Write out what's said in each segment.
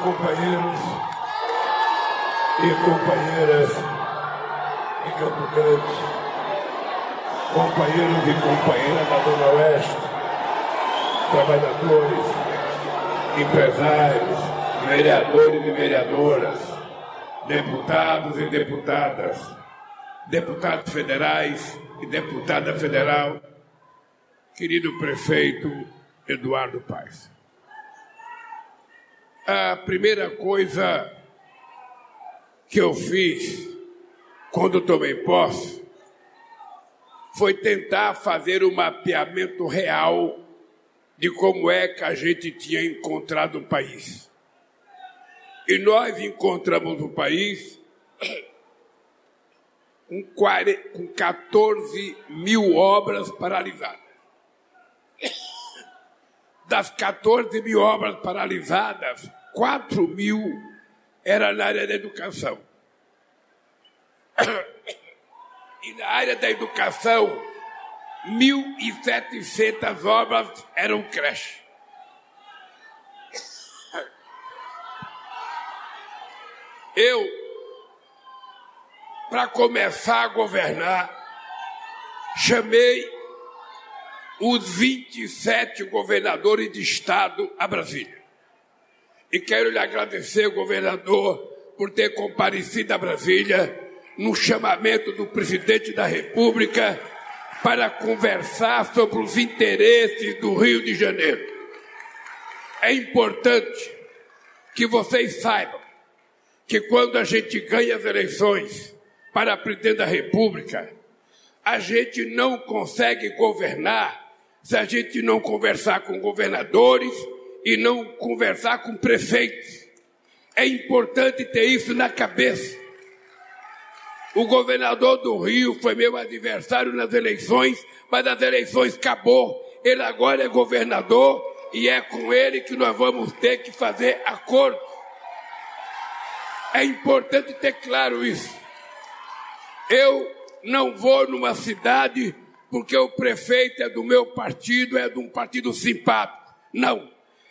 companheiros e companheiras em Campo Grande, companheiros e companheiras da Dona Oeste, trabalhadores, empresários, vereadores e vereadoras, deputados e deputadas, deputados federais e deputada federal, querido prefeito Eduardo Paes. A primeira coisa que eu fiz quando tomei posse foi tentar fazer um mapeamento real de como é que a gente tinha encontrado o país. E nós encontramos o país com 14 mil obras paralisadas. Das 14 mil obras paralisadas, 4 mil era na área da educação. E na área da educação, 1.700 obras eram creche. Eu, para começar a governar, chamei os 27 governadores de estado a Brasília. E quero lhe agradecer, governador, por ter comparecido a Brasília no chamamento do presidente da República para conversar sobre os interesses do Rio de Janeiro. É importante que vocês saibam que quando a gente ganha as eleições para presidente da República, a gente não consegue governar se a gente não conversar com governadores e não conversar com prefeitos. É importante ter isso na cabeça. O governador do Rio foi meu adversário nas eleições, mas as eleições acabou. Ele agora é governador e é com ele que nós vamos ter que fazer acordo. É importante ter claro isso. Eu não vou numa cidade porque o prefeito é do meu partido, é de um partido simpático. Não.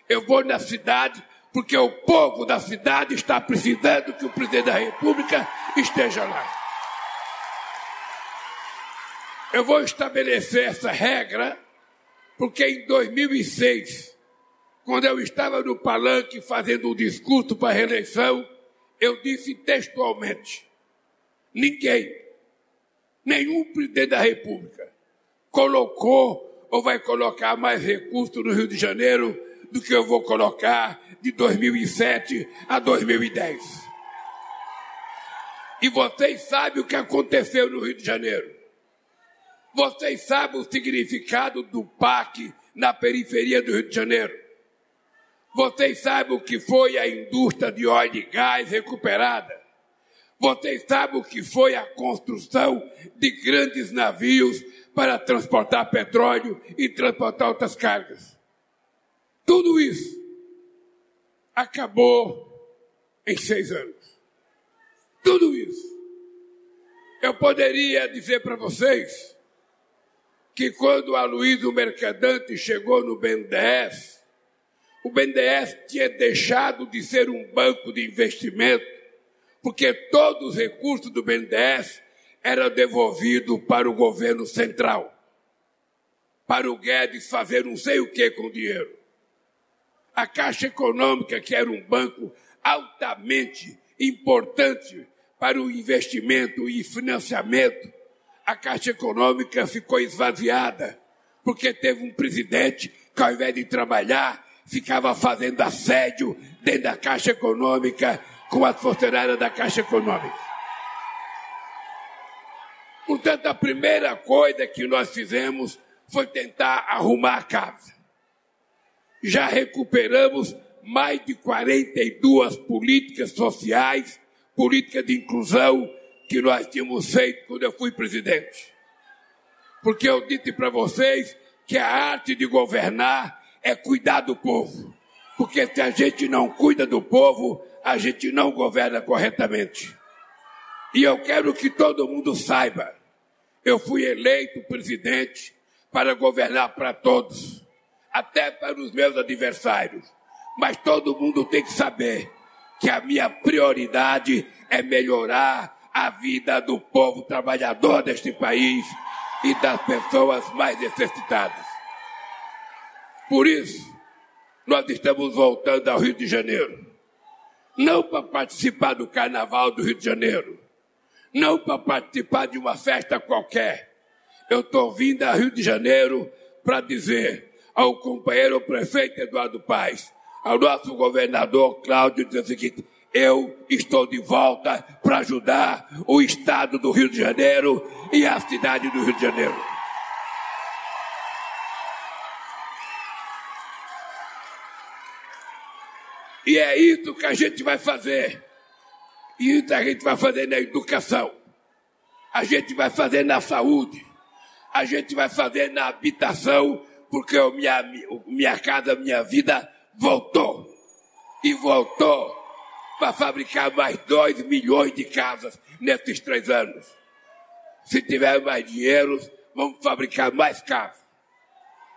Eu vou na cidade porque o povo da cidade está precisando que o presidente da República esteja lá. Eu vou estabelecer essa regra porque em 2006, quando eu estava no palanque fazendo um discurso para a reeleição, eu disse textualmente: ninguém, nenhum presidente da República colocou ou vai colocar mais recursos no Rio de Janeiro do que eu vou colocar de 2007 a 2010. E vocês sabem o que aconteceu no Rio de Janeiro. Vocês sabem o significado do PAC na periferia do Rio de Janeiro. Vocês sabem o que foi a indústria de óleo e gás recuperada. Vocês sabem o que foi a construção de grandes navios para transportar petróleo e transportar outras cargas. Tudo isso acabou em seis anos. Tudo isso. Eu poderia dizer para vocês que quando a Luísa Mercadante chegou no BNDES, o BNDES tinha deixado de ser um banco de investimento porque todos os recursos do BNDES eram devolvidos para o governo central, para o Guedes fazer não sei o que com o dinheiro. A Caixa Econômica, que era um banco altamente importante para o investimento e financiamento, a Caixa Econômica ficou esvaziada, porque teve um presidente que, ao invés de trabalhar, ficava fazendo assédio dentro da Caixa Econômica com as funcionárias da Caixa Econômica. Portanto, a primeira coisa que nós fizemos foi tentar arrumar a casa. Já recuperamos mais de 42 políticas sociais, políticas de inclusão que nós tínhamos feito quando eu fui presidente. Porque eu disse para vocês que a arte de governar é cuidar do povo. Porque se a gente não cuida do povo, a gente não governa corretamente. E eu quero que todo mundo saiba: eu fui eleito presidente para governar para todos, até para os meus adversários. Mas todo mundo tem que saber que a minha prioridade é melhorar a vida do povo trabalhador deste país e das pessoas mais necessitadas. Por isso, nós estamos voltando ao Rio de Janeiro. Não para participar do Carnaval do Rio de Janeiro, não para participar de uma festa qualquer. Eu estou vindo ao Rio de Janeiro para dizer ao companheiro prefeito Eduardo Paes, ao nosso governador Cláudio, dizer o seguinte: eu estou de volta para ajudar o estado do Rio de Janeiro e a cidade do Rio de Janeiro. E é isso que a gente vai fazer. Isso a gente vai fazer na educação. A gente vai fazer na saúde. A gente vai fazer na habitação, porque a minha, minha casa, minha vida voltou. E voltou para fabricar mais 2 milhões de casas nesses três anos. Se tiver mais dinheiro, vamos fabricar mais casas.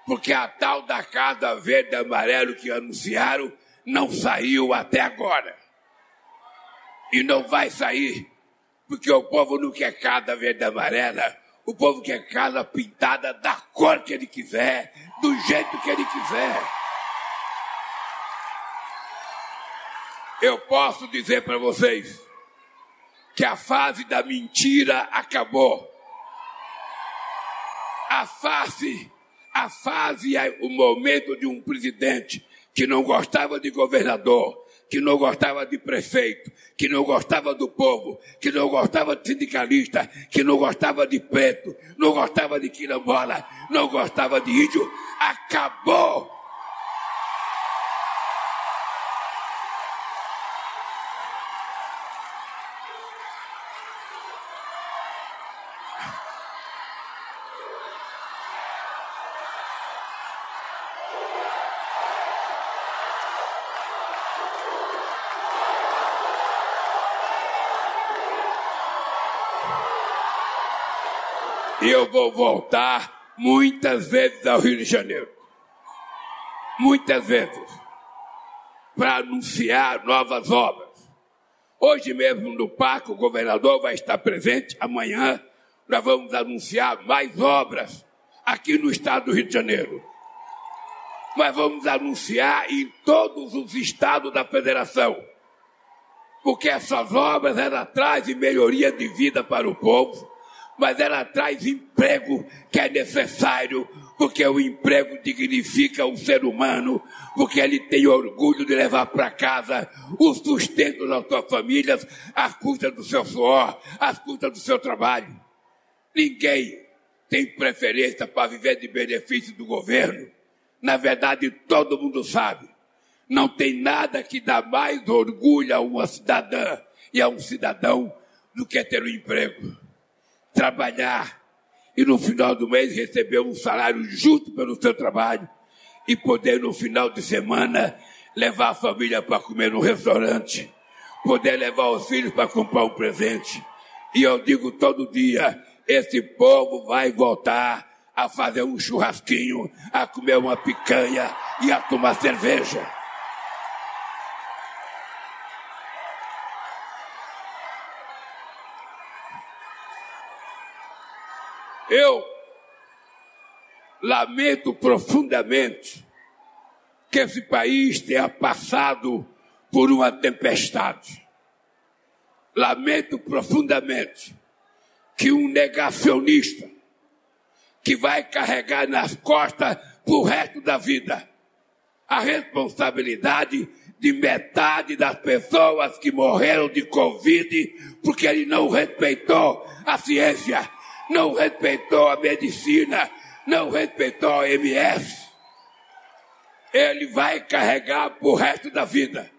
Porque a tal da casa verde e amarelo que anunciaram não saiu até agora. E não vai sair, porque o povo não quer casa verde amarela. O povo quer casa pintada da cor que ele quiser, do jeito que ele quiser. Eu posso dizer para vocês que a fase da mentira acabou. A fase, a fase, o momento de um presidente que não gostava de governador, que não gostava de prefeito, que não gostava do povo, que não gostava de sindicalista, que não gostava de preto, não gostava de quilombola, não gostava de índio, acabou. Vou voltar muitas vezes ao Rio de Janeiro. Muitas vezes. Para anunciar novas obras. Hoje mesmo no parque o governador vai estar presente. Amanhã nós vamos anunciar mais obras aqui no estado do Rio de Janeiro. Mas vamos anunciar em todos os estados da federação. Porque essas obras elas trazem melhoria de vida para o povo mas ela traz emprego que é necessário, porque o emprego dignifica o ser humano, porque ele tem orgulho de levar para casa o sustento das suas famílias, às custas do seu suor, às custas do seu trabalho. Ninguém tem preferência para viver de benefício do governo. Na verdade, todo mundo sabe. Não tem nada que dá mais orgulho a uma cidadã e a um cidadão do que ter um emprego trabalhar e no final do mês receber um salário justo pelo seu trabalho e poder no final de semana levar a família para comer no restaurante, poder levar os filhos para comprar um presente. E eu digo todo dia, esse povo vai voltar a fazer um churrasquinho, a comer uma picanha e a tomar cerveja. Eu lamento profundamente que esse país tenha passado por uma tempestade. Lamento profundamente que um negacionista que vai carregar nas costas o resto da vida a responsabilidade de metade das pessoas que morreram de Covid porque ele não respeitou a ciência não respeitou a medicina, não respeitou a MS, ele vai carregar por resto da vida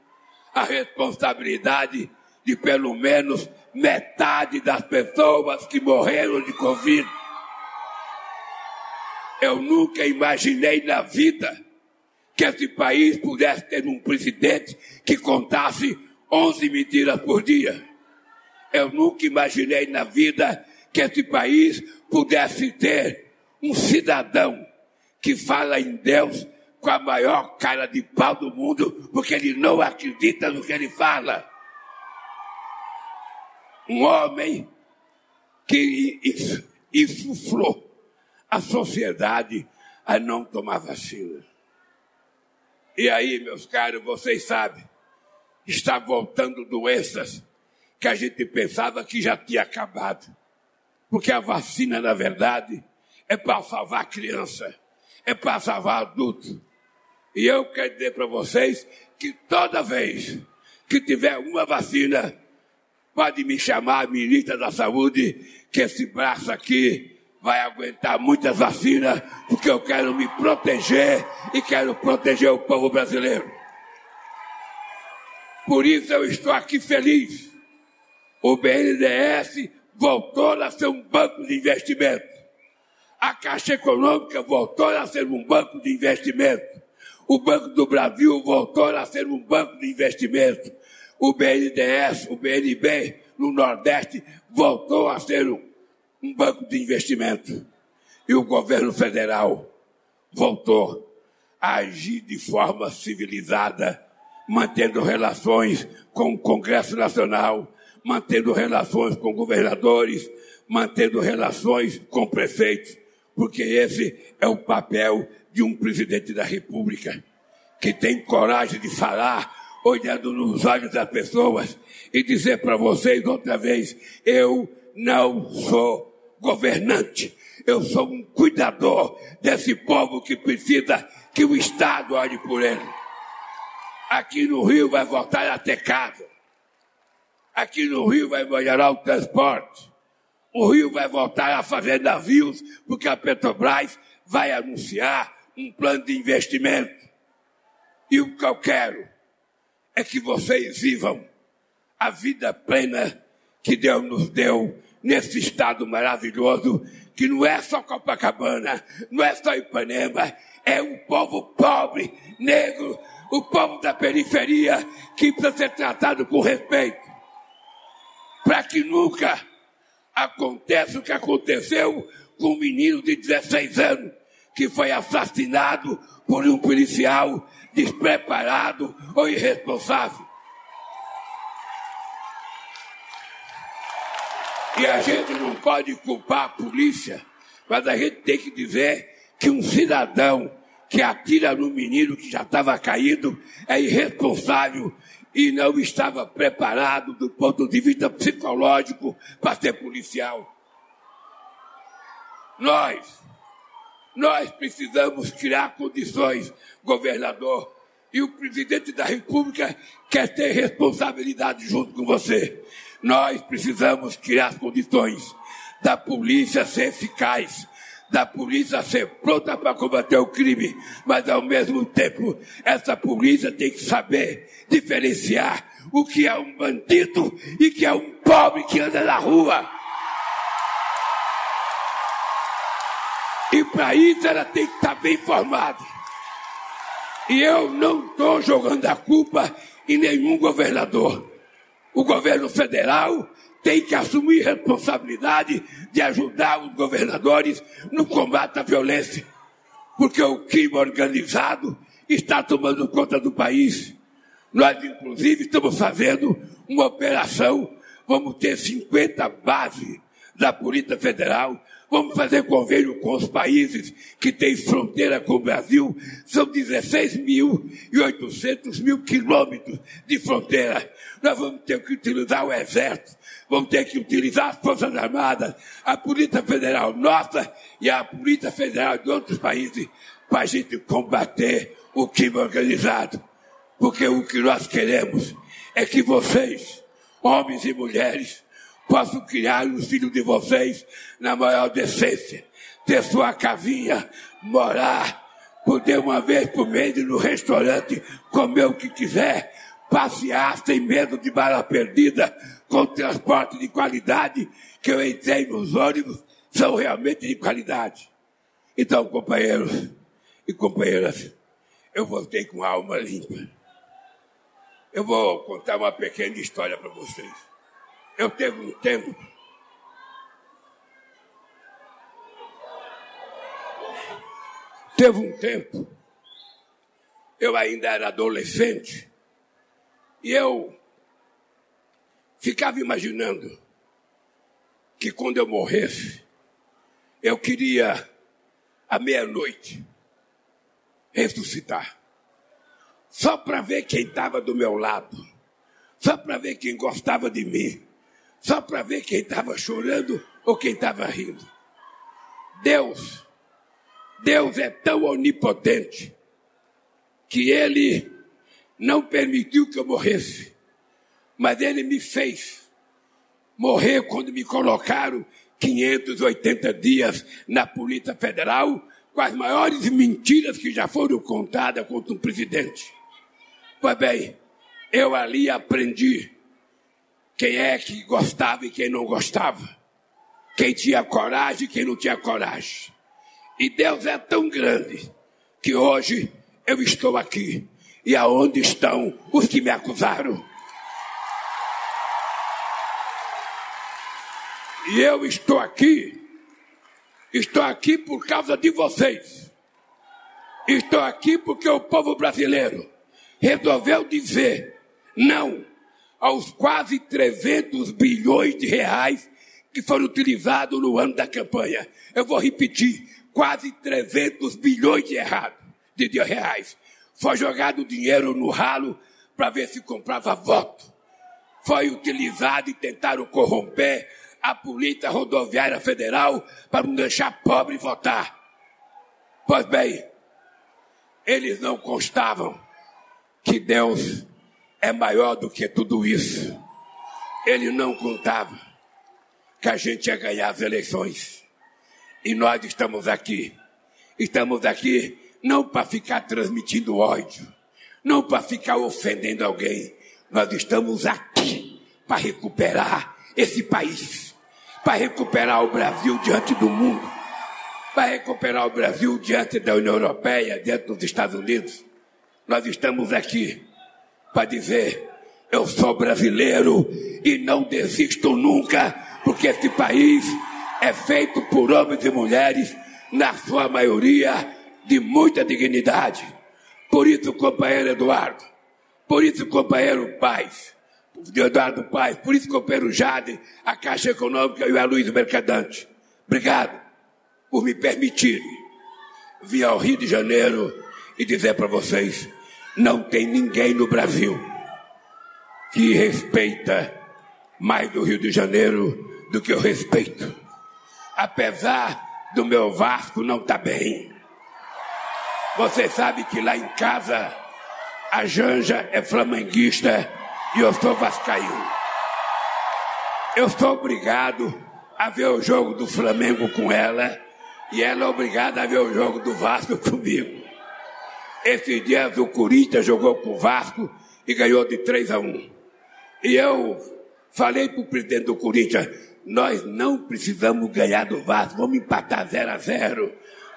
a responsabilidade de pelo menos metade das pessoas que morreram de Covid. Eu nunca imaginei na vida que esse país pudesse ter um presidente que contasse 11 mentiras por dia. Eu nunca imaginei na vida que esse país pudesse ter um cidadão que fala em Deus com a maior cara de pau do mundo, porque ele não acredita no que ele fala. Um homem que insuflou a sociedade a não tomar vacina. E aí, meus caros, vocês sabem, está voltando doenças que a gente pensava que já tinha acabado. Porque a vacina, na verdade, é para salvar criança, é para salvar adulto. E eu quero dizer para vocês que toda vez que tiver uma vacina, pode me chamar ministra da Saúde, que esse braço aqui vai aguentar muitas vacinas, porque eu quero me proteger e quero proteger o povo brasileiro. Por isso eu estou aqui feliz. O BNDES voltou a ser um banco de investimento. A Caixa Econômica voltou a ser um banco de investimento. O Banco do Brasil voltou a ser um banco de investimento. O BNDES, o BNB no Nordeste voltou a ser um banco de investimento. E o governo federal voltou a agir de forma civilizada, mantendo relações com o Congresso Nacional, mantendo relações com governadores, mantendo relações com prefeitos, porque esse é o papel de um presidente da República, que tem coragem de falar, olhando nos olhos das pessoas e dizer para vocês outra vez: eu não sou governante, eu sou um cuidador desse povo que precisa que o Estado olhe por ele. Aqui no Rio vai voltar a ter casa. Aqui no Rio vai melhorar o transporte. O Rio vai voltar a fazer navios, porque a Petrobras vai anunciar um plano de investimento. E o que eu quero é que vocês vivam a vida plena que Deus nos deu nesse estado maravilhoso, que não é só Copacabana, não é só Ipanema, é um povo pobre, negro, o povo da periferia, que precisa ser tratado com respeito. Para que nunca aconteça o que aconteceu com um menino de 16 anos, que foi assassinado por um policial despreparado ou irresponsável. E a gente não pode culpar a polícia, mas a gente tem que dizer que um cidadão que atira no menino que já estava caído é irresponsável e não estava preparado do ponto de vista psicológico para ser policial. Nós, nós precisamos criar condições, governador, e o presidente da República quer ter responsabilidade junto com você. Nós precisamos criar condições da polícia ser eficaz, da polícia ser pronta para combater o crime, mas ao mesmo tempo essa polícia tem que saber diferenciar o que é um bandido e que é um pobre que anda na rua. E para isso ela tem que estar bem formada. E eu não estou jogando a culpa em nenhum governador. O governo federal tem que assumir responsabilidade de ajudar os governadores no combate à violência, porque o crime organizado está tomando conta do país. Nós, inclusive, estamos fazendo uma operação, vamos ter 50 bases da Polícia Federal Vamos fazer convênio com os países que têm fronteira com o Brasil. São 16 mil e 800 mil quilômetros de fronteira. Nós vamos ter que utilizar o Exército, vamos ter que utilizar as Forças Armadas, a Polícia Federal nossa e a Polícia Federal de outros países para a gente combater o crime organizado. Porque o que nós queremos é que vocês, homens e mulheres, posso criar os filhos de vocês na maior decência, ter sua casinha, morar, poder uma vez por mês ir no restaurante, comer o que quiser, passear sem medo de bala perdida, com transporte de qualidade, que eu entrei nos ônibus, são realmente de qualidade. Então, companheiros e companheiras, eu voltei com a alma limpa. Eu vou contar uma pequena história para vocês. Eu teve um tempo. Teve um tempo eu ainda era adolescente, e eu ficava imaginando que quando eu morresse, eu queria, à meia-noite, ressuscitar. Só para ver quem estava do meu lado. Só para ver quem gostava de mim. Só para ver quem estava chorando ou quem estava rindo. Deus, Deus é tão onipotente que Ele não permitiu que eu morresse, mas Ele me fez morrer quando me colocaram 580 dias na Polícia Federal com as maiores mentiras que já foram contadas contra um presidente. Pois bem, eu ali aprendi quem é que gostava e quem não gostava, quem tinha coragem e quem não tinha coragem. E Deus é tão grande que hoje eu estou aqui. E aonde estão os que me acusaram? E eu estou aqui, estou aqui por causa de vocês. Estou aqui porque o povo brasileiro resolveu dizer não aos quase 300 bilhões de reais que foram utilizados no ano da campanha. Eu vou repetir, quase 300 bilhões de, errado, de, reais. Foi jogado dinheiro no ralo para ver se comprava voto. Foi utilizado e tentaram corromper a Polícia Rodoviária Federal para não deixar pobre votar. Pois bem, eles não constavam que Deus é maior do que tudo isso. Ele não contava que a gente ia ganhar as eleições. E nós estamos aqui. Estamos aqui não para ficar transmitindo ódio, não para ficar ofendendo alguém. Nós estamos aqui para recuperar esse país para recuperar o Brasil diante do mundo, para recuperar o Brasil diante da União Europeia, diante dos Estados Unidos. Nós estamos aqui para dizer: eu sou brasileiro e não desisto nunca, porque esse país é feito por homens e mulheres, na sua maioria, de muita dignidade. Por isso, companheiro Eduardo, por isso, companheiro Paz, Eduardo Paes, por isso que Pedro Jade, a Caixa Econômica e o Luiz Mercadante. Obrigado por me permitirem vir ao Rio de Janeiro e dizer para vocês: não tem ninguém no Brasil que respeita mais do Rio de Janeiro do que eu respeito. Apesar do meu Vasco não estar tá bem. Você sabe que lá em casa a Janja é flamenguista e eu sou vascaíno. Eu sou obrigado a ver o jogo do Flamengo com ela e ela é obrigada a ver o jogo do Vasco comigo. Esses dias o Corinthians jogou com o Vasco e ganhou de 3 a 1. E eu falei para o presidente do Corinthians, nós não precisamos ganhar do Vasco, vamos empatar 0 a 0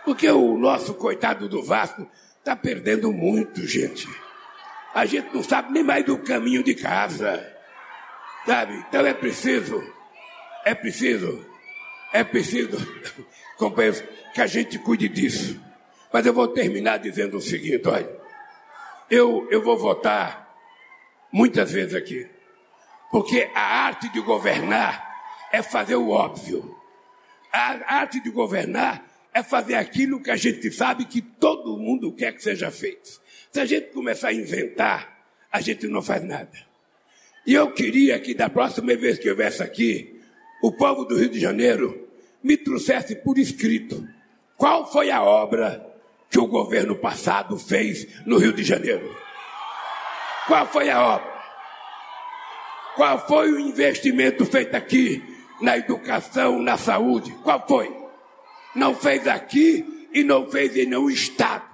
porque o nosso coitado do Vasco está perdendo muito, gente a gente não sabe nem mais do caminho de casa. Sabe? Então é preciso, é preciso, é preciso, companheiros, que a gente cuide disso. Mas eu vou terminar dizendo o seguinte: olha, eu, eu vou votar muitas vezes aqui, porque a arte de governar é fazer o óbvio. A arte de governar é fazer aquilo que a gente sabe que todo mundo quer que seja feito. Se a gente começar a inventar, a gente não faz nada. E eu queria que da próxima vez que eu viesse aqui, o povo do Rio de Janeiro me trouxesse por escrito qual foi a obra que o governo passado fez no Rio de Janeiro. Qual foi a obra? Qual foi o investimento feito aqui na educação, na saúde? Qual foi? Não fez aqui e não fez em nenhum estado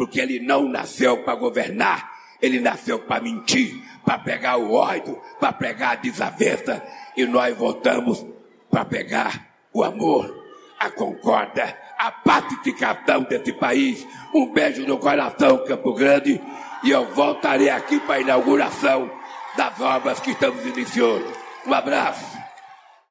porque ele não nasceu para governar, ele nasceu para mentir, para pegar o ódio, para pegar a desavença, e nós votamos para pegar o amor, a concórdia, a pacificação desse país. Um beijo no coração, Campo Grande, e eu voltarei aqui para a inauguração das obras que estamos iniciando. Um abraço.